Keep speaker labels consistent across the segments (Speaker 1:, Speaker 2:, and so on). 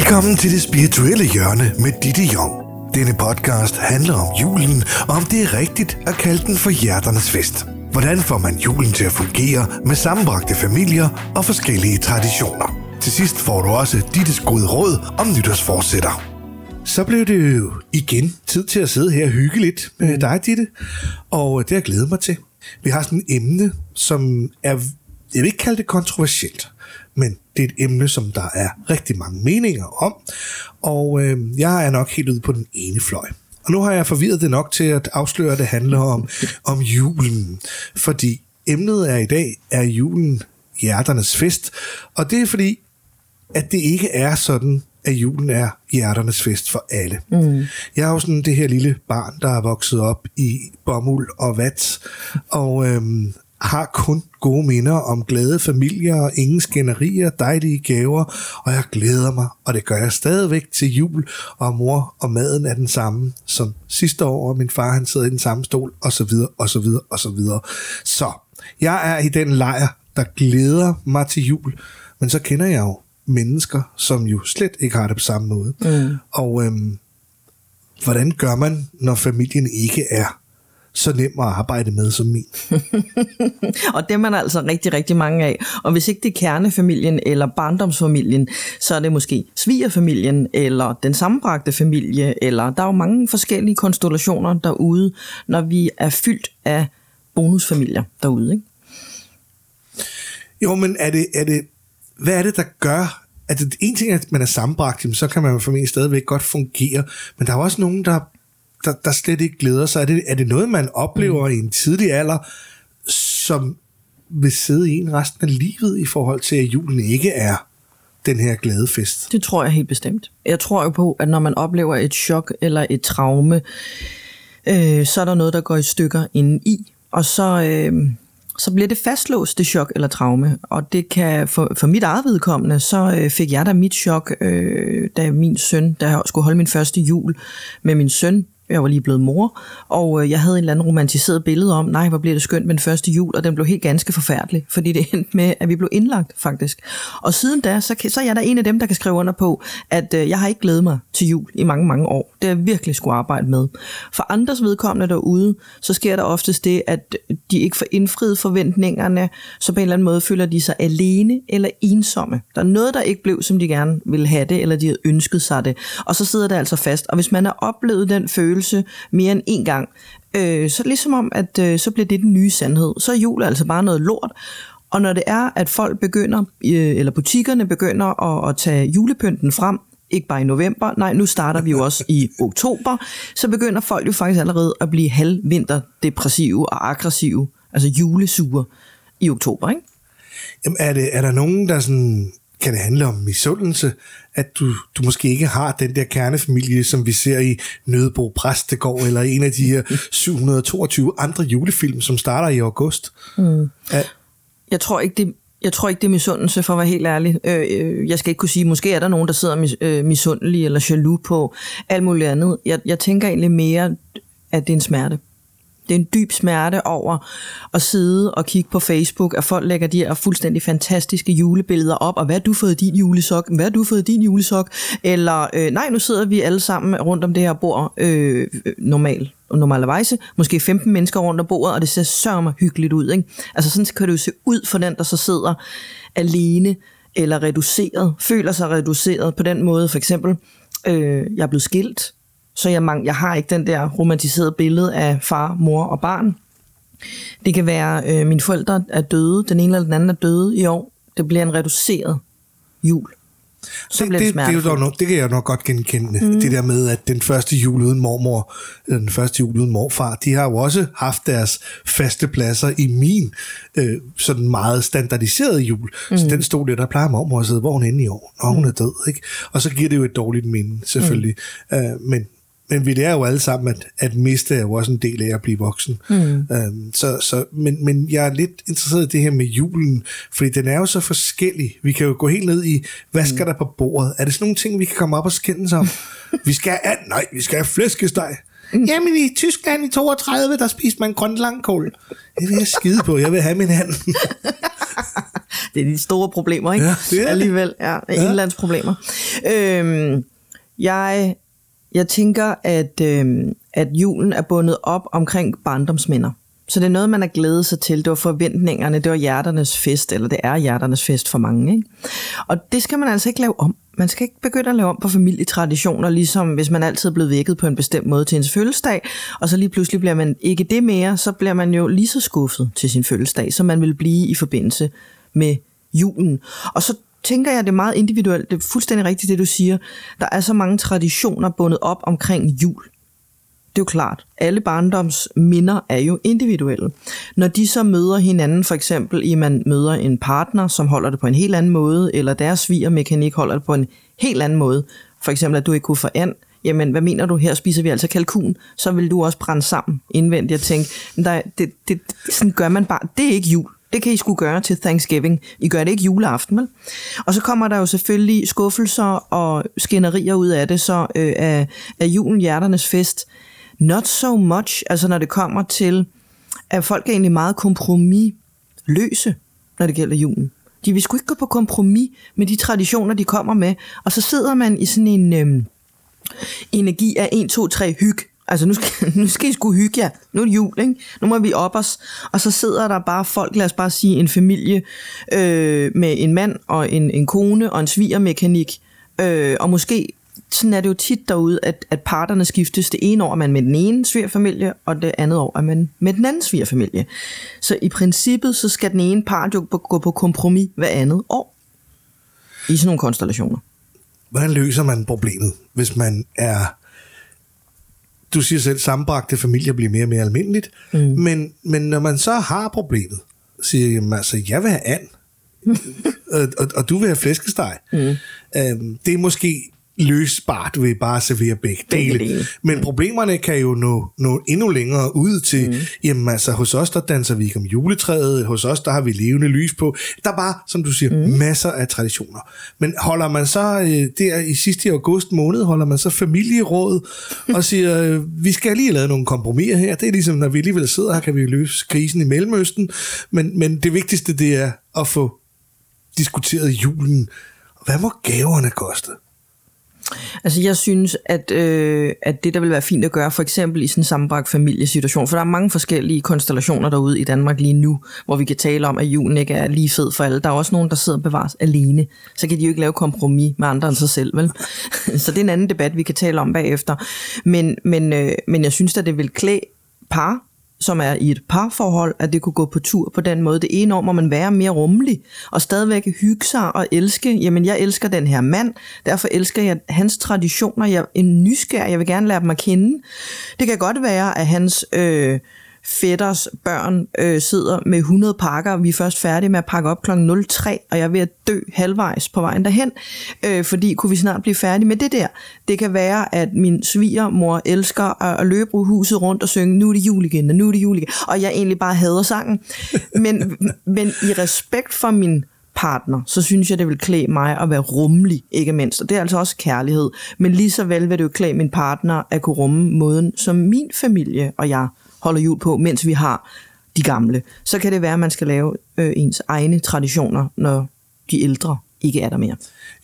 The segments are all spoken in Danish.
Speaker 1: Velkommen til det spirituelle hjørne med Ditte Jong. Denne podcast handler om julen, og om det er rigtigt at kalde den for hjerternes fest. Hvordan får man julen til at fungere med sammenbragte familier og forskellige traditioner? Til sidst får du også Dittes gode råd om nytårsforsætter. Så blev det jo igen tid til at sidde her og hygge lidt med dig, Ditte. Og det har jeg glædet mig til. Vi har sådan et emne, som er, jeg vil ikke kalde det kontroversielt, men det er et emne, som der er rigtig mange meninger om, og øh, jeg er nok helt ude på den ene fløj. Og nu har jeg forvirret det nok til at afsløre, at det handler om, om julen, fordi emnet er i dag, er julen hjerternes fest, og det er fordi, at det ikke er sådan, at julen er hjerternes fest for alle. Mm. Jeg er jo sådan det her lille barn, der er vokset op i bomuld og vat, og øhm, har kun gode minder om glade familier, ingen skænderier, dejlige gaver, og jeg glæder mig, og det gør jeg stadigvæk til jul, og mor og maden er den samme som sidste år, og min far han sidder i den samme stol, og så videre, og så videre, og så videre. Så jeg er i den lejr, der glæder mig til jul, men så kender jeg jo mennesker, som jo slet ikke har det på samme måde. Mm. Og øhm, hvordan gør man, når familien ikke er så nem at arbejde med som min.
Speaker 2: og det er man altså rigtig, rigtig mange af. Og hvis ikke det er kernefamilien eller barndomsfamilien, så er det måske svigerfamilien eller den sammenbragte familie, eller der er jo mange forskellige konstellationer derude, når vi er fyldt af bonusfamilier derude. Ikke?
Speaker 1: Jo, men er det, er det, hvad er det, der gør, at det, en ting er, at man er sammenbragt, så kan man formentlig stadigvæk godt fungere, men der er også nogen, der der, der slet ikke glæder sig? Er det, er det noget, man oplever mm. i en tidlig alder, som vil sidde i en resten af livet i forhold til, at julen ikke er den her glade fest?
Speaker 2: Det tror jeg helt bestemt. Jeg tror jo på, at når man oplever et chok eller et traume, øh, så er der noget, der går i stykker inden i, og så... Øh, så bliver det fastlåst, det chok eller traume. Og det kan, for, for mit eget vedkommende, så øh, fik jeg da mit chok, øh, da min søn, da jeg skulle holde min første jul med min søn, jeg var lige blevet mor, og øh, jeg havde en eller anden romantiseret billede om, nej, hvor bliver det skønt med den første jul, og den blev helt ganske forfærdelig, fordi det endte med, at vi blev indlagt, faktisk. Og siden da, så, så er jeg da en af dem, der kan skrive under på, at øh, jeg har ikke glædet mig til jul i mange, mange år. Det har jeg virkelig skulle arbejde med. For andres vedkommende derude, så sker der oftest det, at de ikke får indfriet forventningerne, så på en eller anden måde føler de sig alene eller ensomme. Der er noget, der ikke blev, som de gerne ville have det, eller de havde ønsket sig det. Og så sidder det altså fast. Og hvis man har oplevet den følelse, følelse mere end en gang, øh, så ligesom om, at øh, så bliver det den nye sandhed. Så er jul altså bare noget lort, og når det er, at folk begynder, øh, eller butikkerne begynder at, at tage julepynten frem, ikke bare i november, nej, nu starter vi jo også i oktober, så begynder folk jo faktisk allerede at blive halvvinterdepressive og aggressive, altså julesure i oktober, ikke?
Speaker 1: Jamen, er, det, er der nogen, der sådan kan det handle om misundelse, at du, du måske ikke har den der kernefamilie, som vi ser i Nødebo Præstegård, eller en af de her 722 andre julefilm, som starter i august. Mm.
Speaker 2: Ja. Jeg tror ikke, det, jeg tror ikke, det er misundelse, for at være helt ærlig. Øh, øh, jeg skal ikke kunne sige, måske er der nogen, der sidder mis, øh, misundelige eller jaloux på alt muligt andet. Jeg, jeg tænker egentlig mere, at det er en smerte. Det er en dyb smerte over at sidde og kigge på Facebook, at folk lægger de her fuldstændig fantastiske julebilleder op, og hvad har du fået din julesok? Hvad har du fået din julesok? Eller, øh, nej, nu sidder vi alle sammen rundt om det her bord, øh, normal, normalerweise, måske 15 mennesker rundt om bordet, og det ser sørme hyggeligt ud. Ikke? Altså sådan kan det jo se ud for den, der så sidder alene eller reduceret, føler sig reduceret på den måde. For eksempel, øh, jeg er blevet skilt, så jeg, mang, jeg har ikke den der romantiserede billede af far, mor og barn. Det kan være, øh, mine forældre er døde, den ene eller den anden er døde i år. Det bliver en reduceret jul.
Speaker 1: Så det, det, det, er nok, det kan jeg nok godt genkende. Mm. Det der med, at den første jul uden mormor, den første jul uden morfar, de har jo også haft deres faste pladser i min øh, sådan meget standardiserede jul. Mm. Så den stod der, der plejer mormor at sidde, hvor hun inde i år, når hun er død. Ikke? Og så giver det jo et dårligt minde, selvfølgelig. Mm. Øh, men men vi lærer jo alle sammen, at, at miste er jo også en del af at blive voksen. Mm. Øhm, så, så, men, men jeg er lidt interesseret i det her med julen, fordi den er jo så forskellig. Vi kan jo gå helt ned i, hvad skal mm. der på bordet? Er det sådan nogle ting, vi kan komme op og skændes om? vi skal have, nej, vi skal have flæskesteg. Mm. Jamen i Tyskland i 32, der spiste man grønt langkål. Det vil jeg skide på, jeg vil have min hand.
Speaker 2: det er de store problemer, ikke?
Speaker 1: Ja, det er.
Speaker 2: Alligevel, ja. ja. Indlandsproblemer. Øhm, jeg, jeg tænker, at, øh, at julen er bundet op omkring barndomsminder. Så det er noget, man har glædet sig til. Det var forventningerne, det var hjerternes fest, eller det er hjerternes fest for mange. Ikke? Og det skal man altså ikke lave om. Man skal ikke begynde at lave om på familietraditioner, ligesom hvis man altid er blevet vækket på en bestemt måde til ens fødselsdag, og så lige pludselig bliver man ikke det mere, så bliver man jo lige så skuffet til sin fødselsdag, som man vil blive i forbindelse med julen. Og så tænker jeg, det er meget individuelt. Det er fuldstændig rigtigt, det du siger. Der er så mange traditioner bundet op omkring jul. Det er jo klart. Alle barndoms minder er jo individuelle. Når de så møder hinanden, for eksempel i man møder en partner, som holder det på en helt anden måde, eller deres svigermekanik holder det på en helt anden måde, for eksempel at du ikke kunne få and, jamen hvad mener du, her spiser vi altså kalkun, så vil du også brænde sammen indvendigt og tænke, det, det, sådan gør man bare, det er ikke jul. Det kan I skulle gøre til Thanksgiving. I gør det ikke juleaften, vel? Og så kommer der jo selvfølgelig skuffelser og skænderier ud af det, så øh, er, er julen hjerternes fest. Not so much, altså når det kommer til, at folk er egentlig meget kompromisløse, når det gælder julen. De vil sgu ikke gå på kompromis med de traditioner, de kommer med. Og så sidder man i sådan en øh, energi af 1, 2, 3 hyg. Altså nu skal, nu skal I sgu hygge jer. Nu er det jul, ikke? Nu må vi op os. Og så sidder der bare folk, lad os bare sige en familie øh, med en mand og en, en kone og en svigermekanik. Øh, og måske sådan er det jo tit derude, at, at parterne skiftes. Det ene år er man med den ene svigerfamilie, og det andet år er man med den anden svigerfamilie. Så i princippet, så skal den ene part jo gå på kompromis hver andet år. I sådan nogle konstellationer.
Speaker 1: Hvordan løser man problemet, hvis man er... Du siger selv, sammenbragte familier bliver mere og mere almindeligt, mm. men, men når man så har problemet, siger man altså, jeg vil have and, og, og, og du vil have flæskesteg. Mm. Øhm, det er måske løsbart ved bare at servere begge dele. Men problemerne kan jo nå, nå endnu længere ud til, mm. jamen altså hos os, der danser vi ikke om juletræet, hos os, der har vi levende lys på. Der er bare, som du siger, mm. masser af traditioner. Men holder man så øh, der i sidste august måned, holder man så familieråd og siger, øh, vi skal lige lave nogle kompromiser her. Det er ligesom, når vi alligevel sidder her, kan vi løse krisen i Mellemøsten. Men, men det vigtigste, det er at få diskuteret julen. Hvad må gaverne koste?
Speaker 2: Altså jeg synes, at, øh, at det der vil være fint at gøre, for eksempel i sådan en sammenbragt familiesituation, for der er mange forskellige konstellationer derude i Danmark lige nu, hvor vi kan tale om, at julen ikke er lige fed for alle. Der er også nogen, der sidder og bevares alene. Så kan de jo ikke lave kompromis med andre end sig selv, vel? Så det er en anden debat, vi kan tale om bagefter. Men, men, øh, men jeg synes, at det vil klæde par som er i et parforhold, at det kunne gå på tur på den måde. Det ene år må man være mere rummelig, og stadigvæk hygge sig og elske. Jamen, jeg elsker den her mand, derfor elsker jeg hans traditioner. Jeg er en nysgerrig, jeg vil gerne lære dem at kende. Det kan godt være, at hans... Øh, fætters børn øh, sidder med 100 pakker, vi er først færdige med at pakke op kl. 03, og jeg er ved at dø halvvejs på vejen derhen, øh, fordi kunne vi snart blive færdige med det der. Det kan være, at min svigermor elsker at, at løbe huset rundt og synge, nu er det jul igen, og nu er det jul igen, og jeg egentlig bare hader sangen. Men, men i respekt for min partner, så synes jeg, det vil klæde mig at være rummelig, ikke mindst. Og det er altså også kærlighed. Men lige så vel vil det jo klæde min partner at kunne rumme måden, som min familie og jeg holder jul på, mens vi har de gamle. Så kan det være, at man skal lave øh, ens egne traditioner, når de ældre ikke er der mere.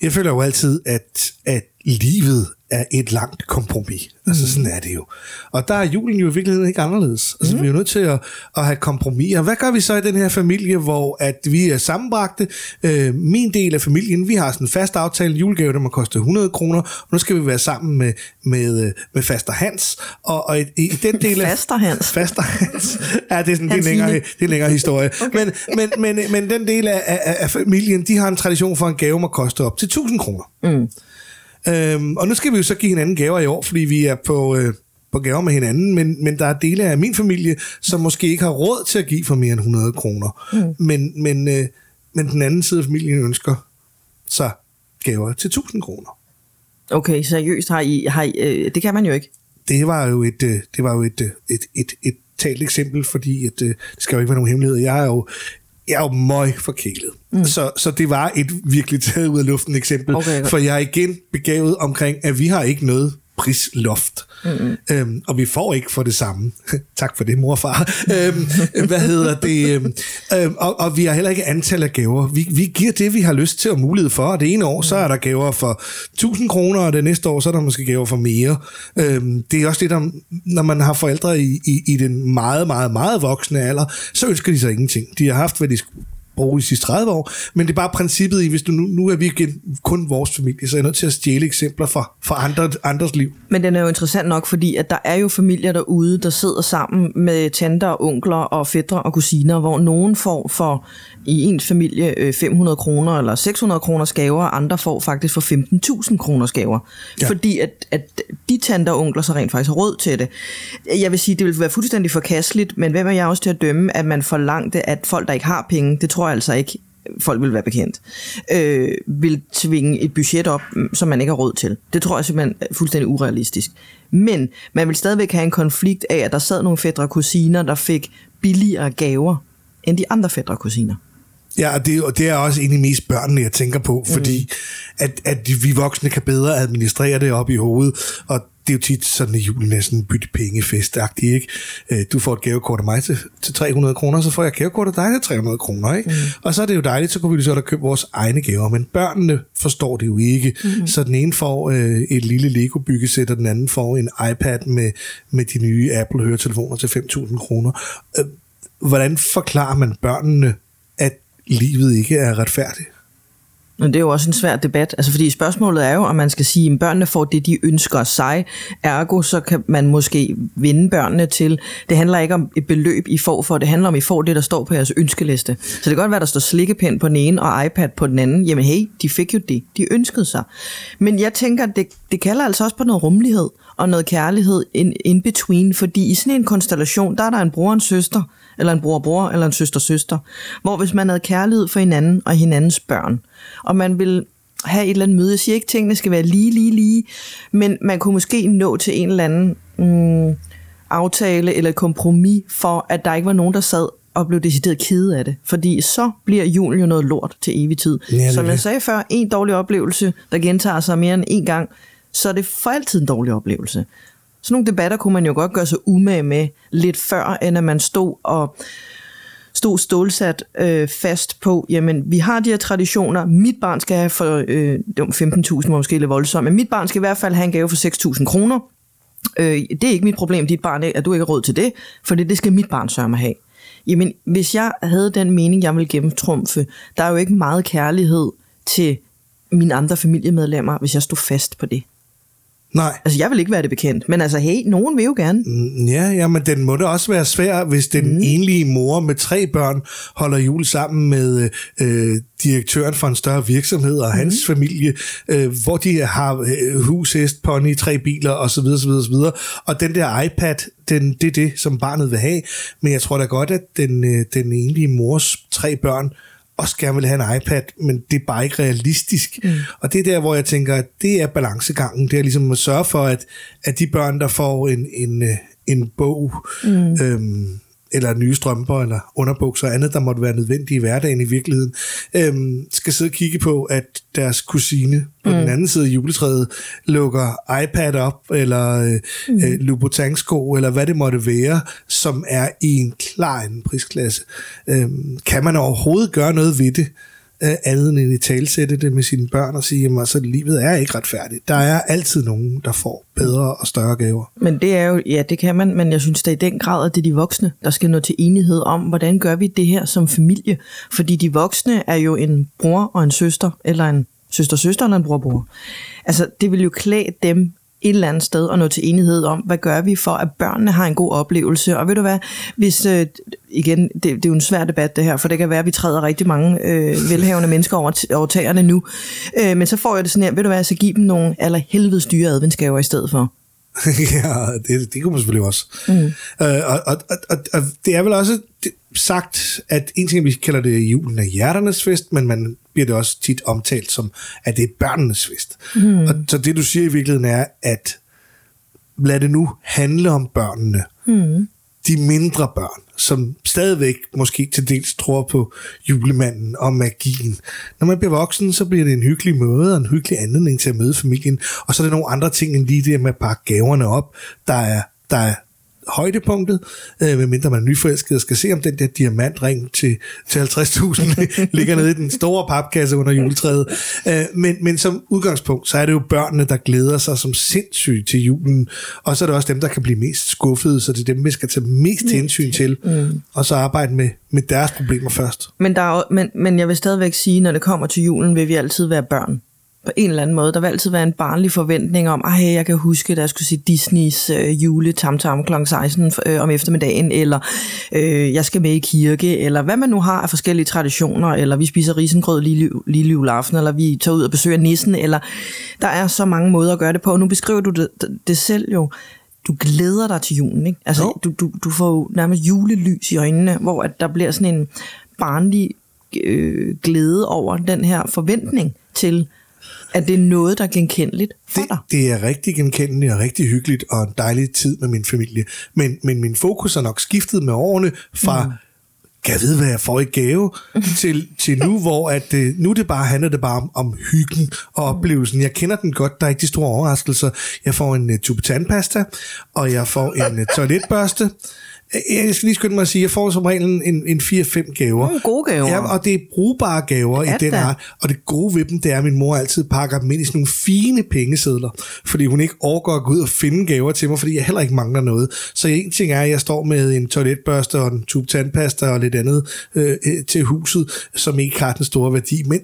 Speaker 1: Jeg føler jo altid, at, at livet er et langt kompromis. Altså mm. sådan er det jo. Og der er julen jo i virkeligheden ikke anderledes. Altså mm. vi er jo nødt til at, at have kompromiser. Hvad gør vi så i den her familie, hvor at vi er sammenbragte? Øh, min del af familien, vi har sådan en fast aftale julegave, der må koste 100 kroner, og nu skal vi være sammen med, med, med Faster Hans. Og, og i, i den del af...
Speaker 2: Faster Hans?
Speaker 1: Faster Hans. Ja, det er, sådan, det er, en, længere, det er en længere historie. okay. men, men, men, men den del af, af, af familien, de har en tradition for, at en gave må koste op til 1000 kroner. Mm. Øhm, og nu skal vi jo så give hinanden gaver i år, fordi vi er på, øh, på gaver med hinanden, men, men der er dele af min familie, som måske ikke har råd til at give for mere end 100 kroner. Mm. Men, men, øh, men den anden side af familien ønsker så gaver til 1000 kroner.
Speaker 2: Okay, seriøst har I, har I øh, det kan man jo ikke.
Speaker 1: Det var jo et, øh, det var jo et, øh, et, et, et talt eksempel, fordi at, øh, det skal jo ikke være nogen hemmelighed. Jeg er jo jeg er jo møg forkælet. Mm. Så, så det var et virkelig taget ud af luften eksempel. Okay, for jeg er igen begavet omkring, at vi har ikke noget prisloft. Mm-hmm. Øhm, og vi får ikke for det samme. tak for det, morfar. øhm, hvad hedder det? Øhm, øhm, og, og vi har heller ikke antal af gaver. Vi, vi giver det, vi har lyst til og mulighed for. Og det ene år, så er der gaver for 1000 kroner, og det næste år, så er der måske gaver for mere. Øhm, det er også det, der, når man har forældre i, i, i den meget, meget, meget voksne alder, så ønsker de sig ingenting. De har haft, hvad de bruge i de sidste 30 år, men det er bare princippet i, hvis du nu, nu er vi kun vores familie, så er jeg nødt til at stjæle eksempler fra, fra andre, andres liv.
Speaker 2: Men den er jo interessant nok, fordi at der er jo familier derude, der sidder sammen med tanter og onkler og fædre og kusiner, hvor nogen får for i ens familie 500 øh, kroner eller 600 kroner gaver, og andre får faktisk for 15.000 kroner gaver. Ja. Fordi at, at de tanter og onkler så rent faktisk har råd til det. Jeg vil sige, det vil være fuldstændig forkasteligt, men hvem er jeg også til at dømme, at man forlangte, at folk, der ikke har penge, det tror jeg altså ikke, folk vil være bekendt, øh, vil tvinge et budget op, som man ikke har råd til. Det tror jeg simpelthen er fuldstændig urealistisk. Men man vil stadigvæk have en konflikt af, at der sad nogle fædre og kusiner, der fik billigere gaver end de andre fædre og kusiner.
Speaker 1: Ja, og det, og det er også egentlig mest børnene, jeg tænker på, fordi mm. at, at vi voksne kan bedre administrere det op i hovedet, og det er jo tit sådan i julen næsten bytte penge festagtigt, ikke? Øh, du får et gavekort af mig til, til 300 kroner, så får jeg et gavekort af dig til 300 kroner, ikke? Mm. Og så er det jo dejligt, så kunne vi så da købe vores egne gaver, men børnene forstår det jo ikke. Mm. Så den ene får øh, et lille Lego-byggesæt, og den anden får en iPad med, med de nye Apple-høretelefoner til 5.000 kroner. Øh, hvordan forklarer man børnene, at livet ikke er retfærdigt?
Speaker 2: Men det er jo også en svær debat, altså fordi spørgsmålet er jo, om man skal sige, at børnene får det, de ønsker sig, ergo så kan man måske vinde børnene til. Det handler ikke om et beløb, I får for, det handler om, at I får det, der står på jeres ønskeliste. Så det kan godt være, der står slikkepind på den ene og iPad på den anden. Jamen hey, de fik jo det, de ønskede sig. Men jeg tænker, det, det kalder altså også på noget rummelighed og noget kærlighed in, in between, fordi i sådan en konstellation, der er der en bror og en søster, eller en bror-bror, eller en søster-søster. Hvor hvis man havde kærlighed for hinanden og hinandens børn, og man vil have et eller andet møde, jeg siger ikke, at tingene skal være lige, lige, lige, men man kunne måske nå til en eller anden mm, aftale eller kompromis for, at der ikke var nogen, der sad og blev decideret kede af det. Fordi så bliver julen jo noget lort til evig tid. Ja, Som jeg sagde før, en dårlig oplevelse, der gentager sig mere end en gang, så er det for altid en dårlig oplevelse. Sådan nogle debatter kunne man jo godt gøre sig umage med lidt før, end at man stod og stod stålsat øh, fast på, jamen, vi har de her traditioner, mit barn skal have for øh, 15.000, måske lidt voldsomt, men mit barn skal i hvert fald have en gave for 6.000 kroner. Øh, det er ikke mit problem, dit barn, at du ikke har råd til det, for det, det skal mit barn sørge mig have. Jamen, hvis jeg havde den mening, jeg ville gennemtrumfe, der er jo ikke meget kærlighed til mine andre familiemedlemmer, hvis jeg stod fast på det.
Speaker 1: Nej.
Speaker 2: Altså, jeg vil ikke være det bekendt, men altså, hey, nogen vil jo gerne.
Speaker 1: Mm, ja, ja, men den må da også være svær, hvis den mm. enlige mor med tre børn holder jul sammen med øh, direktøren for en større virksomhed og mm. hans familie, øh, hvor de har øh, hus, hest, pony, tre biler osv. osv., osv. Og den der iPad, den, det er det, som barnet vil have. Men jeg tror da godt, at den, øh, den enlige mors tre børn også gerne vil have en iPad, men det er bare ikke realistisk. Mm. Og det er der, hvor jeg tænker, at det er balancegangen. Det er ligesom at sørge for, at, at de børn, der får en, en, øh, en bog, mm. øhm, eller nye strømper, eller underbukser og andet, der måtte være nødvendigt i hverdagen i virkeligheden, øhm, skal sidde og kigge på, at deres kusine på mm. den anden side af juletræet lukker iPad op, eller øh, mm. øh, Louboutin-sko, eller hvad det måtte være, som er i en klar anden prisklasse. Øhm, kan man overhovedet gøre noget ved det? Øh, andet end i talsætte det med sine børn og sige, at altså, livet er ikke retfærdigt. Der er altid nogen, der får bedre og større gaver.
Speaker 2: Men det er jo, ja, det kan man, men jeg synes da i den grad, at det er de voksne, der skal nå til enighed om, hvordan gør vi det her som familie? Fordi de voksne er jo en bror og en søster, eller en søster-søster eller en bror-bror. Altså, det vil jo klæde dem et eller andet sted og nå til enighed om, hvad gør vi for, at børnene har en god oplevelse. Og ved du hvad, hvis, øh, igen, det, det er jo en svær debat det her, for det kan være, at vi træder rigtig mange øh, velhavende mennesker over, over tagerne nu. Øh, men så får jeg det sådan her, ved du hvad, så giv dem nogle aller helvedes dyre adventsgaver i stedet for.
Speaker 1: ja, det, det kunne man selvfølgelig også. Mm. Øh, og, og, og, og det er vel også sagt, at en ting, vi kalder det julen af hjerternes fest, men man bliver det også tit omtalt som, at det er børnenes fest. Mm. Og så det, du siger i virkeligheden er, at lad det nu handle om børnene. Mm. de mindre børn, som stadigvæk måske til dels tror på julemanden og magien. Når man bliver voksen, så bliver det en hyggelig måde og en hyggelig anledning til at møde familien. Og så er der nogle andre ting end lige det med at pakke gaverne op, der er, der er højdepunktet, øh, medmindre man er nyforelsket og skal se, om den der diamantring til, til 50.000 ligger nede i den store papkasse under juletræet. Øh, men, men som udgangspunkt, så er det jo børnene, der glæder sig som sindssygt til julen, og så er det også dem, der kan blive mest skuffede, så det er dem, vi skal tage mest hensyn til, mm. og så arbejde med, med deres problemer først.
Speaker 2: Men, der er, men, men jeg vil stadigvæk sige, når det kommer til julen, vil vi altid være børn på en eller anden måde. Der vil altid være en barnlig forventning om, at jeg kan huske, at jeg skulle se Disneys øh, jule tam tam kl. 16 øh, om eftermiddagen, eller øh, jeg skal med i kirke, eller hvad man nu har af forskellige traditioner, eller vi spiser risengrød lille, lille juleaften, eller vi tager ud og besøger nissen, eller der er så mange måder at gøre det på. Nu beskriver du det, det selv jo. Du glæder dig til julen, ikke? Altså, du, du, du får jo nærmest julelys i øjnene, hvor at der bliver sådan en barnlig øh, glæde over den her forventning til, at det er noget, der er genkendeligt for
Speaker 1: det,
Speaker 2: dig.
Speaker 1: Det er rigtig genkendeligt og rigtig hyggeligt og en dejlig tid med min familie. Men, men min fokus er nok skiftet med årene fra, mm. kan jeg vide, hvad jeg får i gave, til, til nu, hvor at, uh, nu det bare handler det bare om, om hyggen og oplevelsen. Jeg kender den godt, der er ikke de store overraskelser. Jeg får en uh, tube tandpasta, og jeg får en uh, toiletbørste, jeg skal lige skynde mig at sige, jeg får som regel en, en 4-5 gaver.
Speaker 2: Mm, gode gaver.
Speaker 1: Ja, og det er brugbare gaver ja, i den her. Og det gode ved dem, det er, at min mor altid pakker dem ind i sådan nogle fine pengesedler. Fordi hun ikke overgår at gå ud og finde gaver til mig, fordi jeg heller ikke mangler noget. Så en ting er, at jeg står med en toiletbørste og en tube tandpasta og lidt andet øh, til huset, som ikke har den store værdi. Men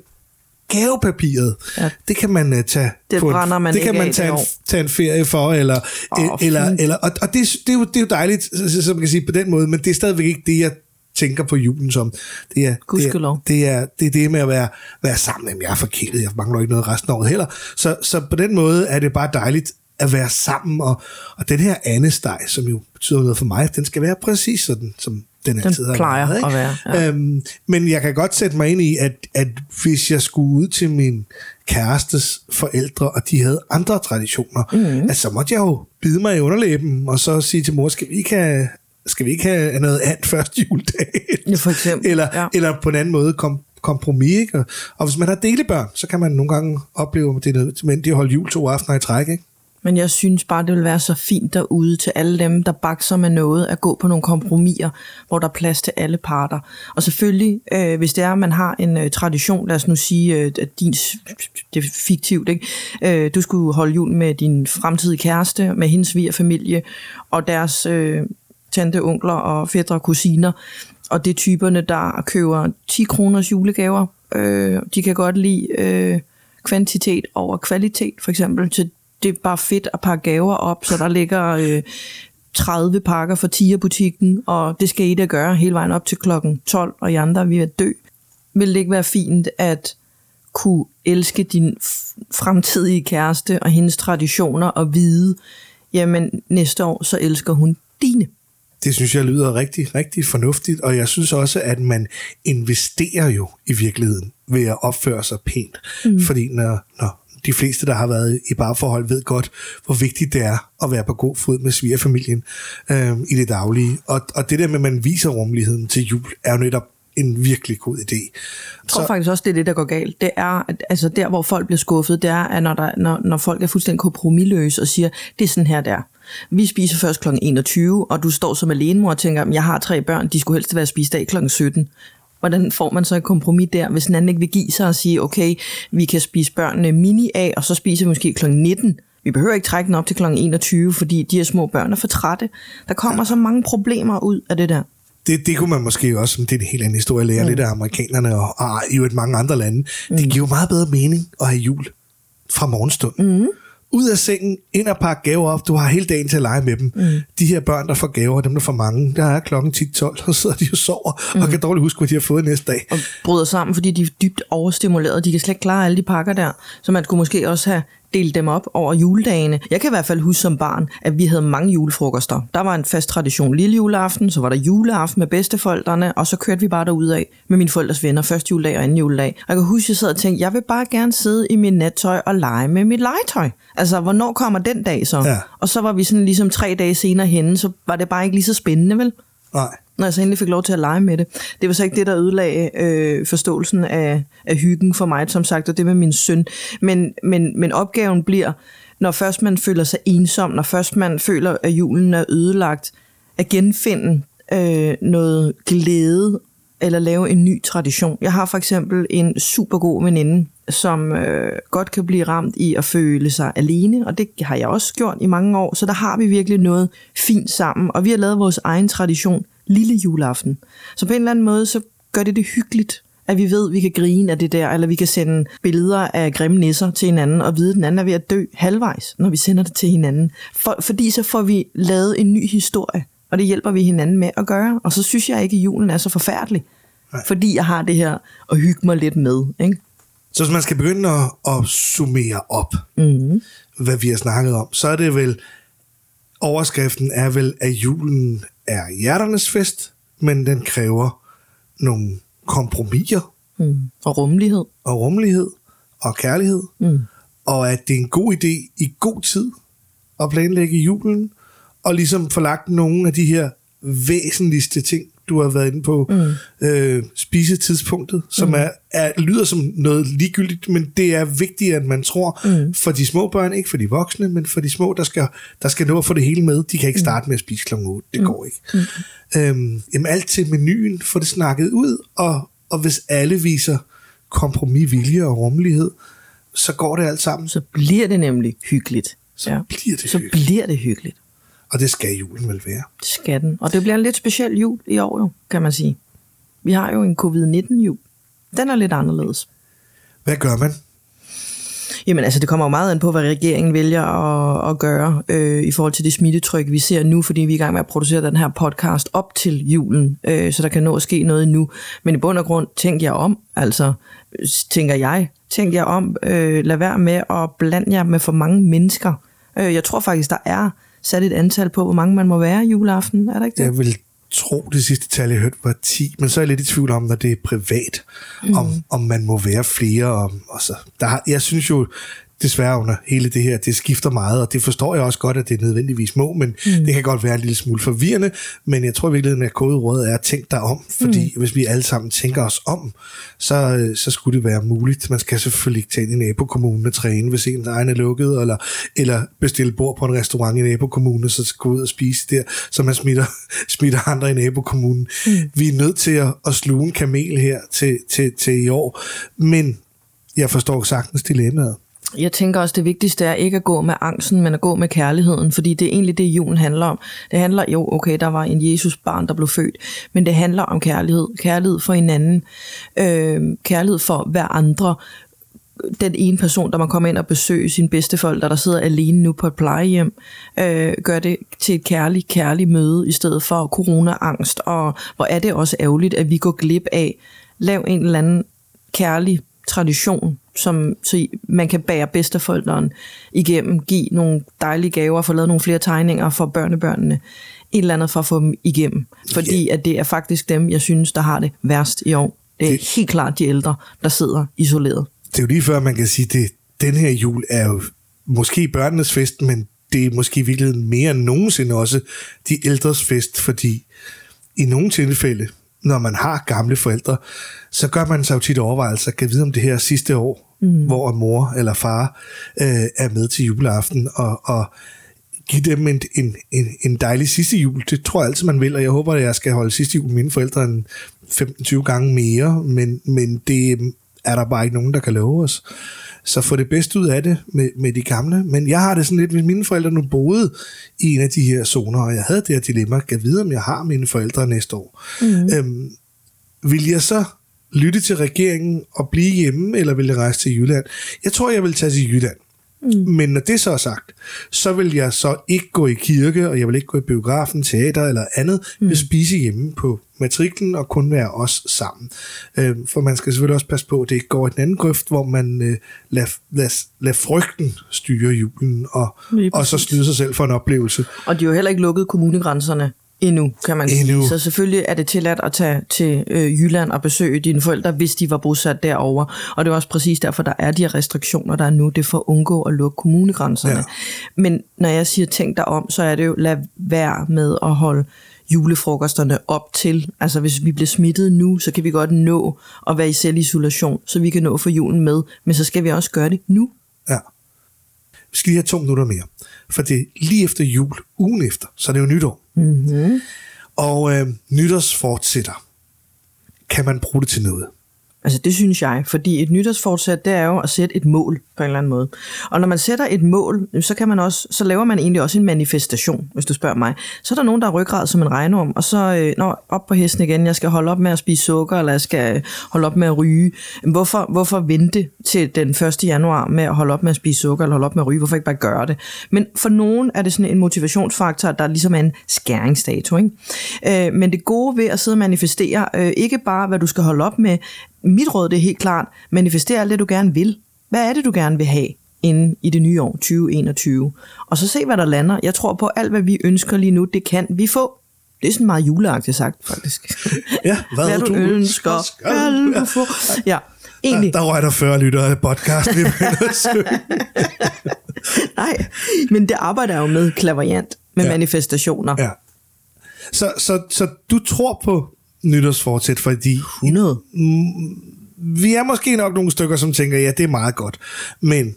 Speaker 1: gavepapiret, ja. det kan man uh, tage
Speaker 2: det på en, man
Speaker 1: det kan man tage en, tage en ferie for eller oh, eller eller og, og det, det, er jo, det er jo dejligt som man kan sige på den måde, men det er stadigvæk ikke det jeg tænker på julen som. Det er det er, det er, det er det med at være, være sammen. Jamen, jeg er forkælet, jeg mangler ikke noget resten af året heller. Så, så på den måde er det bare dejligt at være sammen, og, og den her andesteg, som jo betyder noget for mig, den skal være præcis sådan, som den
Speaker 2: altid den plejer været, ikke? at være.
Speaker 1: Ja. Øhm, men jeg kan godt sætte mig ind i, at, at hvis jeg skulle ud til min kærestes forældre, og de havde andre traditioner, mm. at så måtte jeg jo bide mig i underlæben, og så sige til mor, skal vi ikke have, skal vi ikke have noget andet første juledag?
Speaker 2: Ja, for eksempel.
Speaker 1: eller, ja. eller på en anden måde kom, kompromis. Ikke? Og, og hvis man har delebørn, så kan man nogle gange opleve, at det er nødvendigt at holde jul to aftener i træk. Ikke?
Speaker 2: Men jeg synes bare, det vil være så fint derude til alle dem, der bakser med noget, at gå på nogle kompromiser, hvor der er plads til alle parter. Og selvfølgelig, øh, hvis det er, at man har en øh, tradition, lad os nu sige, øh, at din, det er fiktivt, ikke? Øh, du skulle holde jul med din fremtidige kæreste, med hendes familie og deres øh, tante, onkler og fædre og kusiner. Og det er typerne, der køber 10 kroners julegaver. Øh, de kan godt lide... Øh, kvantitet over kvalitet, for eksempel. Så det er bare fedt at pakke gaver op, så der ligger øh, 30 pakker for Tia-butikken, og det skal I da gøre hele vejen op til klokken 12, og I andre vi er dø. Vil det ikke være fint at kunne elske din fremtidige kæreste og hendes traditioner og vide, jamen næste år så elsker hun dine.
Speaker 1: Det synes jeg lyder rigtig, rigtig fornuftigt, og jeg synes også, at man investerer jo i virkeligheden ved at opføre sig pænt. Mm. Fordi når, når de fleste, der har været i parforhold, ved godt, hvor vigtigt det er at være på god fod med svigerfamilien øh, i det daglige. Og, og det der med, at man viser rummeligheden til jul, er jo netop en virkelig god idé.
Speaker 2: Jeg tror så, faktisk også, det er det, der går galt. Det er, at, altså der, hvor folk bliver skuffet, det er, at når, der, når, når folk er fuldstændig kompromilløse og siger, det er sådan her, der. Vi spiser først kl. 21, og du står som alenemor og tænker, jeg har tre børn, de skulle helst være spist af kl. 17 hvordan får man så et kompromis der, hvis den anden ikke vil give sig og sige, okay, vi kan spise børnene mini af, og så spiser vi måske kl. 19. Vi behøver ikke trække den op til kl. 21, fordi de her små børn er for trætte. Der kommer så mange problemer ud af det der.
Speaker 1: Det, det kunne man måske også, som det er en helt anden historie, lære mm. lidt af amerikanerne og, og i et mange andre lande. Mm. Det giver jo meget bedre mening at have jul fra morgenstund. Mm ud af sengen, ind og pakke gaver op. Du har hele dagen til at lege med dem. Mm. De her børn, der får gaver, dem der får mange, der er klokken 10-12, og så sidder de og sover, mm. og kan dårligt huske, hvad de har fået næste dag.
Speaker 2: Og bryder sammen, fordi de er dybt overstimuleret. De kan slet ikke klare alle de pakker der. Så man skulle måske også have dele dem op over juledagene. Jeg kan i hvert fald huske som barn, at vi havde mange julefrokoster. Der var en fast tradition lille juleaften, så var der juleaften med bedsteforældrene, og så kørte vi bare derud af med mine forældres venner, første juledag og anden juledag. Og jeg kan huske, at jeg sad og tænkte, jeg vil bare gerne sidde i min nattøj og lege med mit legetøj. Altså, hvornår kommer den dag så?
Speaker 1: Ja.
Speaker 2: Og så var vi sådan ligesom tre dage senere henne, så var det bare ikke lige så spændende, vel?
Speaker 1: Nej
Speaker 2: når jeg så endelig fik lov til at lege med det. Det var så ikke det, der ødelagde øh, forståelsen af, af hyggen for mig, som sagt, og det med min søn. Men, men, men opgaven bliver, når først man føler sig ensom, når først man føler, at julen er ødelagt, at genfinde øh, noget glæde eller lave en ny tradition. Jeg har for eksempel en super god veninde, som øh, godt kan blive ramt i at føle sig alene, og det har jeg også gjort i mange år, så der har vi virkelig noget fint sammen, og vi har lavet vores egen tradition, lille juleaften. Så på en eller anden måde, så gør det det hyggeligt, at vi ved, at vi kan grine af det der, eller vi kan sende billeder af grimme nisser til hinanden, og vide, at den anden er ved at dø halvvejs, når vi sender det til hinanden. For, fordi så får vi lavet en ny historie, og det hjælper vi hinanden med at gøre. Og så synes jeg ikke, at julen er så forfærdelig,
Speaker 1: Nej.
Speaker 2: fordi jeg har det her at hygge mig lidt med. Ikke?
Speaker 1: Så hvis man skal begynde at, at summere op,
Speaker 2: Mm.
Speaker 1: hvad vi har snakket om, så er det vel, overskriften er vel, at julen er hjerternes fest, men den kræver nogle kompromiser
Speaker 2: Mm. Og rummelighed.
Speaker 1: og rummelighed og kærlighed,
Speaker 2: Mm.
Speaker 1: og at det er en god idé i god tid at planlægge julen, og ligesom få lagt nogle af de her væsentligste ting, du har været inde på, mm. øh, spisetidspunktet, som mm. er, er, lyder som noget ligegyldigt, men det er vigtigt, at man tror, mm. for de små børn, ikke for de voksne, men for de små, der skal, der skal nå at få det hele med. De kan ikke starte med at spise kl. 8, det mm. går ikke. Mm. Øhm, jamen alt til menuen, få det snakket ud, og, og hvis alle viser kompromis, vilje og rummelighed, så går det alt sammen.
Speaker 2: Så bliver det nemlig hyggeligt.
Speaker 1: Så bliver det
Speaker 2: så
Speaker 1: hyggeligt.
Speaker 2: bliver det hyggeligt.
Speaker 1: Og det skal julen vel være.
Speaker 2: Det skal den. Og det bliver en lidt speciel jul i år jo, kan man sige. Vi har jo en covid-19 jul. Den er lidt anderledes.
Speaker 1: Hvad gør man?
Speaker 2: Jamen altså, det kommer jo meget an på, hvad regeringen vælger at, at gøre øh, i forhold til det smittetryk, vi ser nu, fordi vi er i gang med at producere den her podcast op til julen, øh, så der kan nå at ske noget nu. Men i bund og grund, tænk jer om, altså, tænker jeg, tænk jer om, øh, lad være med at blande jer med for mange mennesker. Øh, jeg tror faktisk, der er sat et antal på, hvor mange man må være juleaften, er der ikke det?
Speaker 1: Jeg vil tro, det sidste tal, jeg hørte, var 10, men så er jeg lidt i tvivl om, når det er privat, mm. om, om man må være flere. Om, og så, der, har- jeg synes jo, desværre under hele det her, det skifter meget, og det forstår jeg også godt, at det er nødvendigvis må, men mm. det kan godt være en lille smule forvirrende, men jeg tror i virkeligheden, at koderådet er at tænke dig om, fordi mm. hvis vi alle sammen tænker os om, så, øh, så skulle det være muligt. Man skal selvfølgelig ikke tage i nabokommunen og træne, hvis en egen er lukket, eller, eller bestille bord på en restaurant i nabokommunen, så skal gå ud og spise der, så man smitter, smitter andre i nabokommunen. Mm. Vi er nødt til at, at sluge en kamel her til, til, til i år, men jeg forstår sagtens dilemmaet.
Speaker 2: Jeg tænker også, det vigtigste er ikke at gå med angsten, men at gå med kærligheden, fordi det er egentlig det, julen handler om. Det handler, jo, okay, der var en Jesus-barn, der blev født, men det handler om kærlighed. Kærlighed for hinanden, øh, kærlighed for hver andre. Den ene person, der man kommer ind og besøger sine bedsteforældre, der sidder alene nu på et plejehjem, øh, gør det til et kærligt, kærligt møde, i stedet for corona-angst. Og hvor er det også ærgerligt, at vi går glip af, lav en eller anden kærlig tradition, som, så man kan bære bedsteforældren igennem, give nogle dejlige gaver, få lavet nogle flere tegninger for børnebørnene, et eller andet for at få dem igennem. Fordi at det er faktisk dem, jeg synes, der har det værst i år. Det er
Speaker 1: Det-
Speaker 2: helt klart de ældre, der sidder isoleret.
Speaker 1: det er jo lige før, man kan sige, at den her jul er jo måske børnenes fest, men det er måske i virkeligheden mere end nogensinde også de ældres fest, fordi i nogle tilfælde, når man har gamle forældre, så gør man sig jo tit overvejelser, kan vide om det her sidste år, mm. hvor mor eller far øh, er med til juleaften, og, og give dem en, en, en, en dejlig sidste jul. Det tror jeg altid, man vil, og jeg håber, at jeg skal holde sidste jul med mine forældre en 15-20 gange mere, men, men det er der bare ikke nogen, der kan love os. Så få det bedste ud af det med, med de gamle. Men jeg har det sådan lidt, hvis mine forældre nu boede i en af de her zoner, og jeg havde det her dilemma, kan vide, om jeg har mine forældre næste år. Mm. Øhm, vil jeg så lytte til regeringen og blive hjemme, eller vil jeg rejse til Jylland? Jeg tror, jeg vil tage til Jylland. Mm. Men når det så er sagt, så vil jeg så ikke gå i kirke, og jeg vil ikke gå i biografen, teater eller andet. Mm. Jeg vil spise hjemme på matriklen og kun være os sammen. Øh, for man skal selvfølgelig også passe på, at det ikke går i den anden grøft, hvor man øh, lader lad, lad frygten styre julen, og, og så snyde sig selv for en oplevelse.
Speaker 2: Og de har jo heller ikke lukket kommunegrænserne endnu, kan man
Speaker 1: Endnu.
Speaker 2: sige. Så selvfølgelig er det tilladt at tage til øh, Jylland og besøge dine forældre, hvis de var bosat derovre. Og det er også præcis derfor, der er de her restriktioner, der er nu. Det er for at undgå at lukke kommunegrænserne.
Speaker 1: Ja.
Speaker 2: Men når jeg siger tænk dig om, så er det jo lad være med at holde julefrokosterne op til. Altså hvis vi bliver smittet nu, så kan vi godt nå at være i selvisolation, så vi kan nå for julen med. Men så skal vi også gøre det nu.
Speaker 1: Ja. Skal lige have to minutter mere. For det lige efter jul, ugen efter, så er det jo nytår.
Speaker 2: Mm-hmm.
Speaker 1: Og øh, nytårsfortsætter, kan man bruge det til noget?
Speaker 2: Altså det synes jeg, fordi et nytårsfortsæt, det er jo at sætte et mål på en eller anden måde. Og når man sætter et mål, så kan man også, så laver man egentlig også en manifestation, hvis du spørger mig. Så er der nogen, der er ryggrad som en regnorm, og så øh, når op på hesten igen, jeg skal holde op med at spise sukker, eller jeg skal holde op med at ryge. Hvorfor, hvorfor vente til den 1. januar med at holde op med at spise sukker, eller holde op med at ryge? Hvorfor ikke bare gøre det? Men for nogen er det sådan en motivationsfaktor, der ligesom er en skæringsdato. Ikke? Øh, men det gode ved at sidde og manifestere, øh, ikke bare hvad du skal holde op med, mit råd det er helt klart, manifester alt det, du gerne vil. Hvad er det, du gerne vil have inden i det nye år 2021? Og så se, hvad der lander. Jeg tror på, alt, hvad vi ønsker lige nu, det kan vi få. Det er sådan meget juleagtigt sagt, faktisk.
Speaker 1: Ja, hvad,
Speaker 2: hvad du ønsker, skal du få. Ja, egentlig.
Speaker 1: Der, der røg der 40 lyttere af podcast, vi.
Speaker 2: Nej, men det arbejder jo med klaverjant, med
Speaker 1: ja.
Speaker 2: manifestationer.
Speaker 1: Ja. Så, så, så du tror på nytårsfortsæt, fordi
Speaker 2: 100.
Speaker 1: vi er måske nok nogle stykker, som tænker, ja, det er meget godt. Men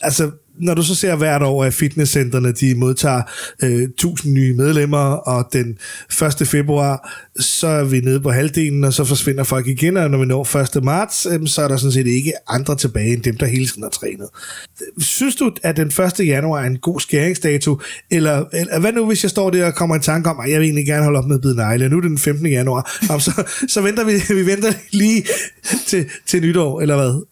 Speaker 1: altså, når du så ser hvert år, at fitnesscentrene de modtager øh, 1000 nye medlemmer, og den 1. februar, så er vi nede på halvdelen, og så forsvinder folk igen, og når vi når 1. marts, øh, så er der sådan set ikke andre tilbage, end dem, der hele tiden har trænet. Synes du, at den 1. januar er en god skæringsdato, eller, eller hvad nu, hvis jeg står der og kommer i tanke om, at jeg vil egentlig gerne holde op med at bide negle, nu er det den 15. januar, så, så venter vi, vi venter lige til, til nytår, eller hvad?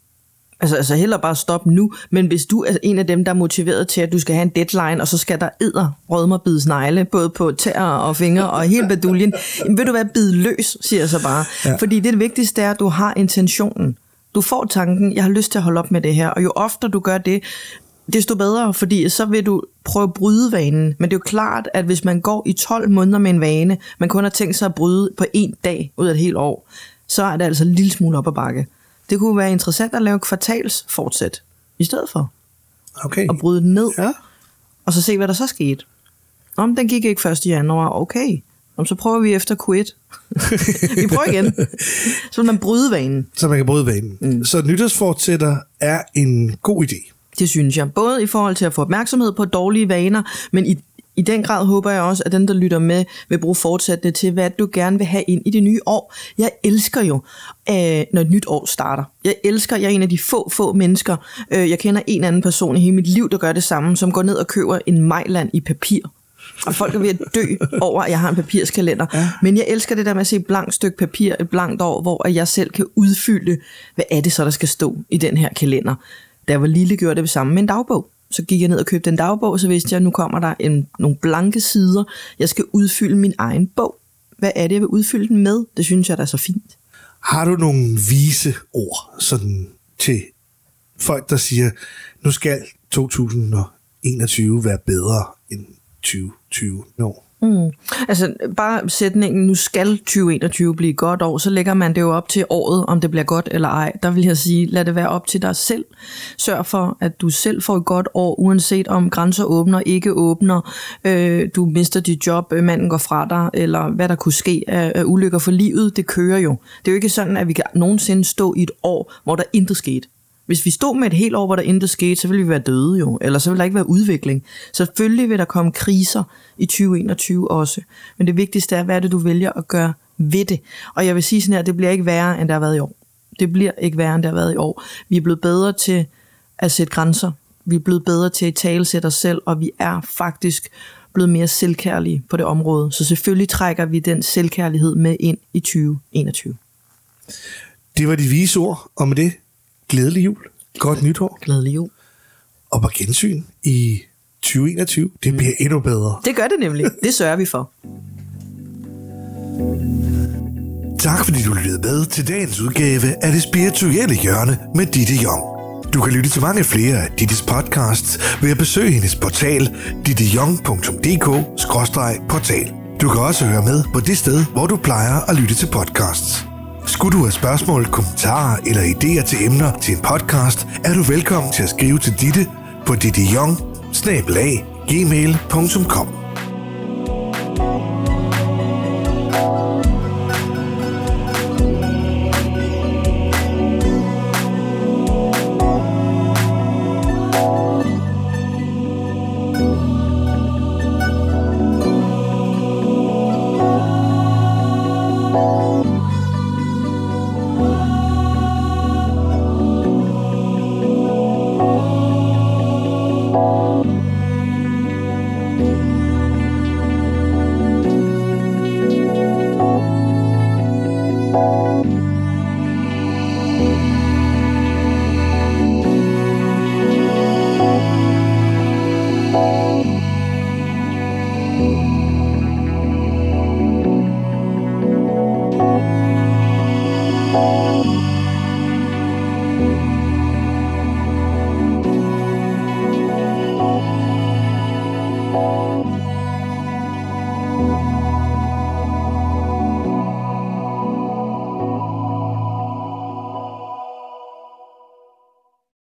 Speaker 2: Altså, altså heller bare stop nu, men hvis du er en af dem, der er motiveret til, at du skal have en deadline, og så skal der æder rødmer bides negle, både på tæer og fingre og hele baduljen, jamen vil du være bid løs, siger jeg så bare.
Speaker 1: Ja.
Speaker 2: Fordi det, det vigtigste er, at du har intentionen. Du får tanken, jeg har lyst til at holde op med det her, og jo oftere du gør det, desto bedre, fordi så vil du prøve at bryde vanen. Men det er jo klart, at hvis man går i 12 måneder med en vane, man kun har tænkt sig at bryde på en dag ud af et helt år, så er det altså en lille smule op ad bakke. Det kunne være interessant at lave kvartalsfortsæt i stedet for
Speaker 1: Okay.
Speaker 2: at bryde den ned,
Speaker 1: Ja.
Speaker 2: og så se, hvad der så skete. Om den gik ikke 1. januar, okay. Om så prøver vi efter Q1. vi prøver igen. Så man bryde vanen.
Speaker 1: så man kan bryde vanen. Mm. Så nytårsfortsætter er en god idé.
Speaker 2: Det synes jeg. Både i forhold til at få opmærksomhed på dårlige vaner, men i, i den grad håber jeg også, at den, der lytter med, vil bruge fortsættende til, hvad du gerne vil have ind i det nye år. Jeg elsker jo, øh, når et nyt år starter. Jeg elsker, jeg er en af de få, få mennesker. Øh, jeg kender en anden person i hele mit liv, der gør det samme, som går ned og køber en Mejland i papir. Og folk er ved at dø over, at jeg har en papirskalender. Ja. Men jeg elsker det der med at se et blankt stykke papir, et blankt år, hvor jeg selv kan udfylde, hvad er det så, der skal stå i den her kalender. Da jeg var lille, gjorde det samme med en dagbog. Så gik jeg ned og købte en dagbog, så vidste jeg, at nu kommer der en, nogle blanke sider. Jeg skal udfylde min egen bog. Hvad er det, jeg vil udfylde den med? Det synes jeg, der er så fint.
Speaker 1: Har du nogle vise ord sådan til folk, der siger, nu skal 2021 være bedre end 2020? No.
Speaker 2: Mm. Altså bare sætningen, nu skal 2021 blive et godt år, så lægger man det jo op til året, om det bliver godt eller ej. Der vil jeg sige, lad det være op til dig selv. Sørg for, at du selv får et godt år, uanset om grænser åbner, ikke åbner, øh, du mister dit job, øh, manden går fra dig, eller hvad der kunne ske af, af ulykker for livet, det kører jo. Det er jo ikke sådan, at vi kan nogensinde stå i et år, hvor der intet skete. Hvis vi stod med et helt år, hvor der intet skete, så ville vi være døde jo, eller så ville der ikke være udvikling. Selvfølgelig vil der komme kriser i 2021 også, men det vigtigste er, hvad er det, du vælger at gøre ved det. Og jeg vil sige sådan her, det bliver ikke værre, end der har været i år. Det bliver ikke værre, end der har været i år. Vi er blevet bedre til at sætte grænser. Vi er blevet bedre til at talesætte os selv, og vi er faktisk blevet mere selvkærlige på det område. Så selvfølgelig trækker vi den selvkærlighed med ind i 2021.
Speaker 1: Det var de vise ord, og med det, glædelig jul. Godt nytår.
Speaker 2: Glædelig jul.
Speaker 1: Og på gensyn i 2021. Det bliver endnu bedre.
Speaker 2: Det gør det nemlig. Det sørger vi for.
Speaker 1: Tak fordi du lyttede med til dagens udgave af Det Spirituelle Hjørne med Ditte Jong. Du kan lytte til mange flere af Dittes podcasts ved at besøge hendes portal dittejong.dk-portal. Du kan også høre med på det sted, hvor du plejer at lytte til podcasts. Skulle du have spørgsmål, kommentarer eller idéer til emner til en podcast, er du velkommen til at skrive til Ditte på dittejong gmail.com.